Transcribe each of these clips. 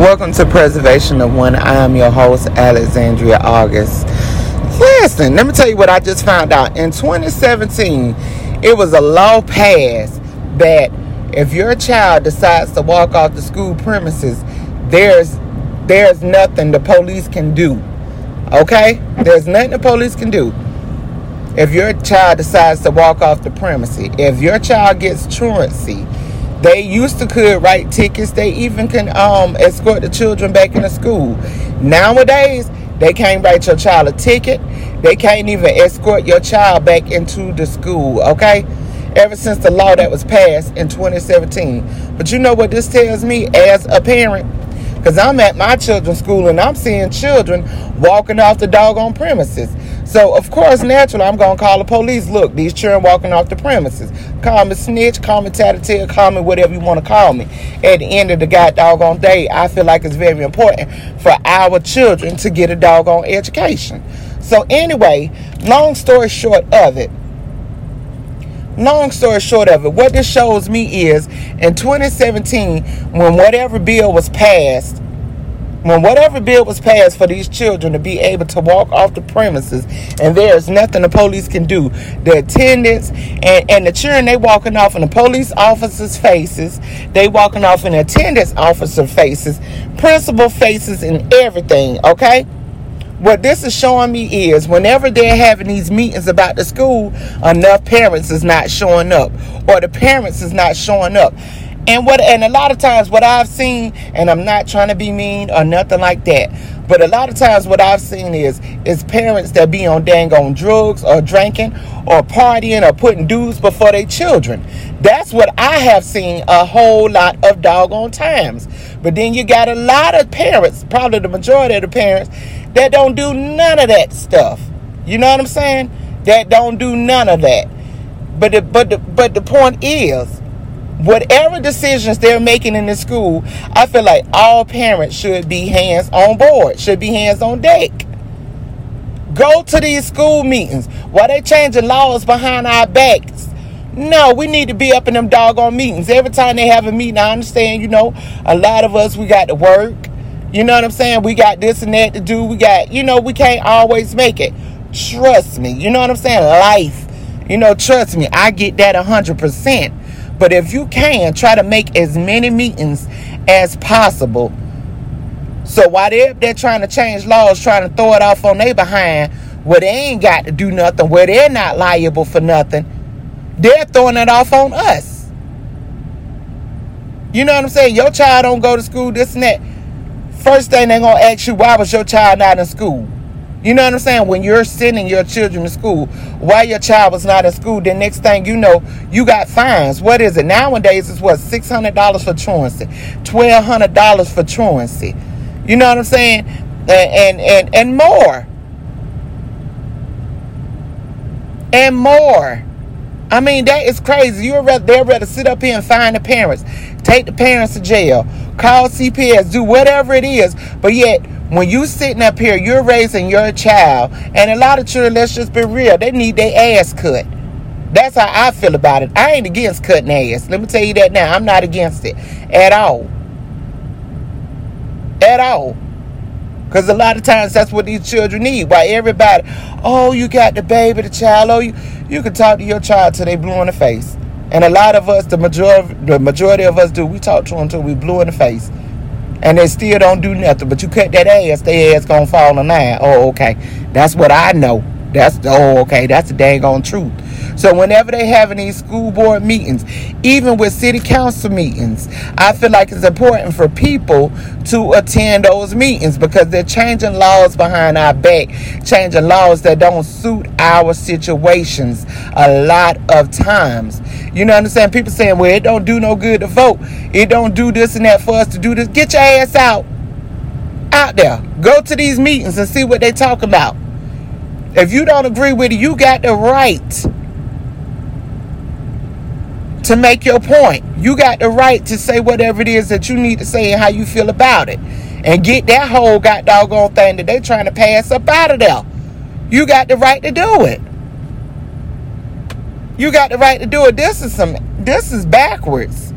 Welcome to Preservation of One. I am your host, Alexandria August. Listen, let me tell you what I just found out. In 2017, it was a law passed that if your child decides to walk off the school premises, there's there's nothing the police can do. Okay? There's nothing the police can do. If your child decides to walk off the premises, if your child gets truancy, they used to could write tickets. They even can um, escort the children back into school. Nowadays, they can't write your child a ticket. They can't even escort your child back into the school. Okay, ever since the law that was passed in 2017. But you know what this tells me as a parent? Because I'm at my children's school and I'm seeing children walking off the doggone premises. So, of course, naturally, I'm going to call the police. Look, these children walking off the premises. Call me snitch, call me tattletale, call me whatever you want to call me. At the end of the god doggone day, I feel like it's very important for our children to get a doggone education. So, anyway, long story short of it, long story short of it, what this shows me is in 2017, when whatever bill was passed, when whatever bill was passed for these children to be able to walk off the premises and there's nothing the police can do the attendants and, and the children they walking off in the police officers faces they walking off in attendance officer faces principal faces and everything okay? What this is showing me is whenever they're having these meetings about the school enough parents is not showing up or the parents is not showing up and what and a lot of times what I've seen, and I'm not trying to be mean or nothing like that, but a lot of times what I've seen is is parents that be on dang on drugs or drinking or partying or putting dudes before their children. That's what I have seen a whole lot of doggone times. But then you got a lot of parents, probably the majority of the parents, that don't do none of that stuff. You know what I'm saying? That don't do none of that. But the, but the, but the point is whatever decisions they're making in the school, I feel like all parents should be hands on board, should be hands on deck. Go to these school meetings. Why they changing laws behind our backs? No, we need to be up in them doggone meetings. Every time they have a meeting, I understand, you know, a lot of us, we got to work. You know what I'm saying? We got this and that to do. We got, you know, we can't always make it. Trust me. You know what I'm saying? Life. You know, trust me. I get that 100%. But if you can, try to make as many meetings as possible. So while they're, trying to change laws, trying to throw it off on their behind, where they ain't got to do nothing, where they're not liable for nothing, they're throwing it off on us. You know what I'm saying? Your child don't go to school, this and that. First thing they're gonna ask you, why was your child not in school? You know what I'm saying? When you're sending your children to school, while your child was not in school, the next thing you know, you got fines. What is it? Nowadays it's what, $600 for truancy, $1,200 for truancy. You know what I'm saying? And, and, and, and more. And more. I mean, that is crazy. You're rather, they're rather sit up here and find the parents, take the parents to jail, call CPS, do whatever it is, but yet when you sitting up here, you're raising your child, and a lot of children, let's just be real, they need their ass cut. That's how I feel about it. I ain't against cutting ass. Let me tell you that now. I'm not against it at all. At all. Because a lot of times that's what these children need. Why everybody, oh, you got the baby, the child, oh, you, you can talk to your child till they blue in the face. And a lot of us, the majority, the majority of us do, we talk to them until we blue in the face and they still don't do nothing. But you cut that ass, their ass gonna fall in line. Oh, okay. That's what I know. That's the oh, okay. That's the dang on truth. So whenever they having these school board meetings, even with city council meetings, I feel like it's important for people to attend those meetings because they're changing laws behind our back, changing laws that don't suit our situations a lot of times. You know what I'm saying? People saying, well, it don't do no good to vote. It don't do this and that for us to do this. Get your ass out. Out there. Go to these meetings and see what they talk about. If you don't agree with it, you got the right to make your point. You got the right to say whatever it is that you need to say and how you feel about it. And get that whole got doggone thing that they trying to pass up out of there. You got the right to do it. You got the right to do it. This is some this is backwards.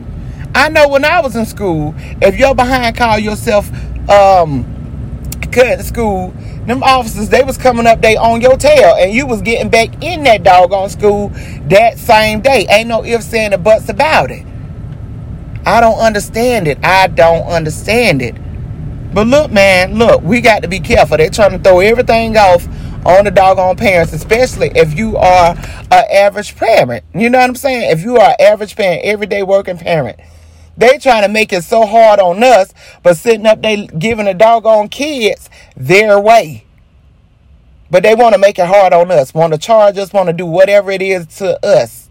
I know when I was in school, if you're behind call yourself um cut school, them officers they was coming up they on your tail and you was getting back in that doggone school that same day. Ain't no ifs and buts about it. I don't understand it. I don't understand it. But look, man, look, we got to be careful. They're trying to throw everything off on the doggone parents, especially if you are an average parent. You know what I'm saying? If you are an average parent, everyday working parent. They trying to make it so hard on us, but sitting up they giving the doggone kids their way. But they want to make it hard on us, want to charge us, want to do whatever it is to us.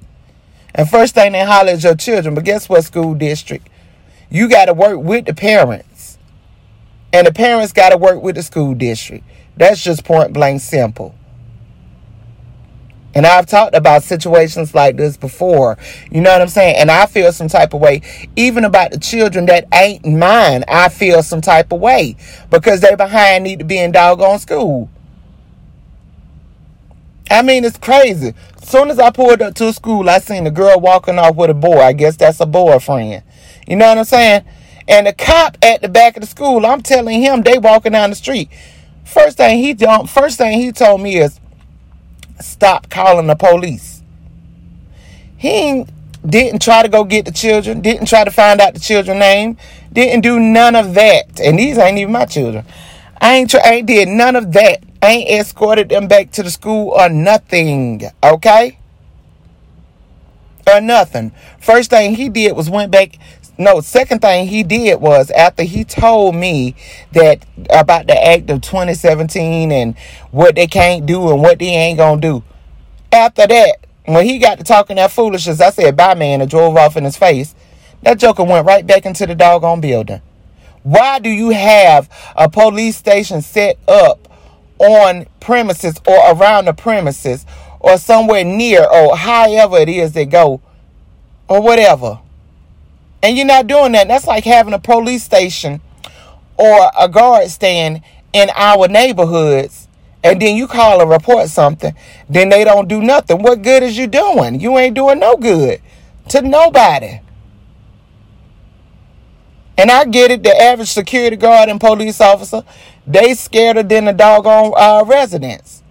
And first thing they holler is your children. But guess what, school district? You got to work with the parents. And the parents got to work with the school district. That's just point blank simple. And I've talked about situations like this before. You know what I'm saying? And I feel some type of way. Even about the children that ain't mine, I feel some type of way. Because they behind need to be in doggone school. I mean, it's crazy. Soon as I pulled up to school, I seen a girl walking off with a boy. I guess that's a boyfriend. You know what I'm saying? And the cop at the back of the school, I'm telling him they walking down the street. First thing he done, um, first thing he told me is stop calling the police. He didn't try to go get the children, didn't try to find out the children's name, didn't do none of that. And these ain't even my children. I ain't, I ain't did none of that. I ain't escorted them back to the school or nothing. Okay? Or nothing. First thing he did was went back. No, second thing he did was after he told me that about the act of 2017 and what they can't do and what they ain't gonna do. After that, when he got to talking that foolishness, I said bye man and drove off in his face. That joker went right back into the doggone building. Why do you have a police station set up on premises or around the premises or somewhere near or however it is they go or whatever. And you're not doing that. That's like having a police station or a guard stand in our neighborhoods and then you call and report something, then they don't do nothing. What good is you doing? You ain't doing no good to nobody. And I get it, the average security guard and police officer, they scared than the doggone uh, residents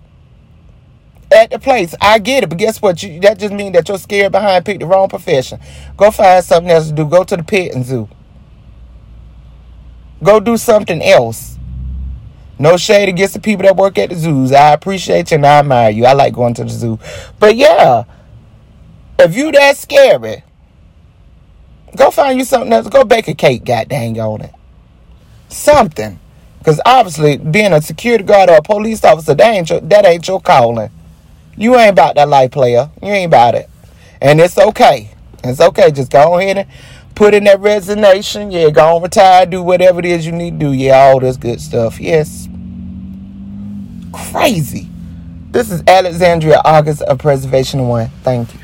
at the place. I get it, but guess what? You, that just means that you're scared behind, pick the wrong profession. Go find something else to do. Go to the pet and zoo. Go do something else. No shade against the people that work at the zoos. I appreciate you and I admire you. I like going to the zoo. But yeah, if you that scary, go find you something else. Go bake a cake, god dang on it. Something. Because obviously, being a security guard or a police officer, that ain't your, that ain't your calling. You ain't about that life, player. You ain't about it. And it's okay. It's okay. Just go ahead and put in that resignation. Yeah, go on retire, do whatever it is you need to do. Yeah, all this good stuff. Yes. Crazy. This is Alexandria August of Preservation One. Thank you.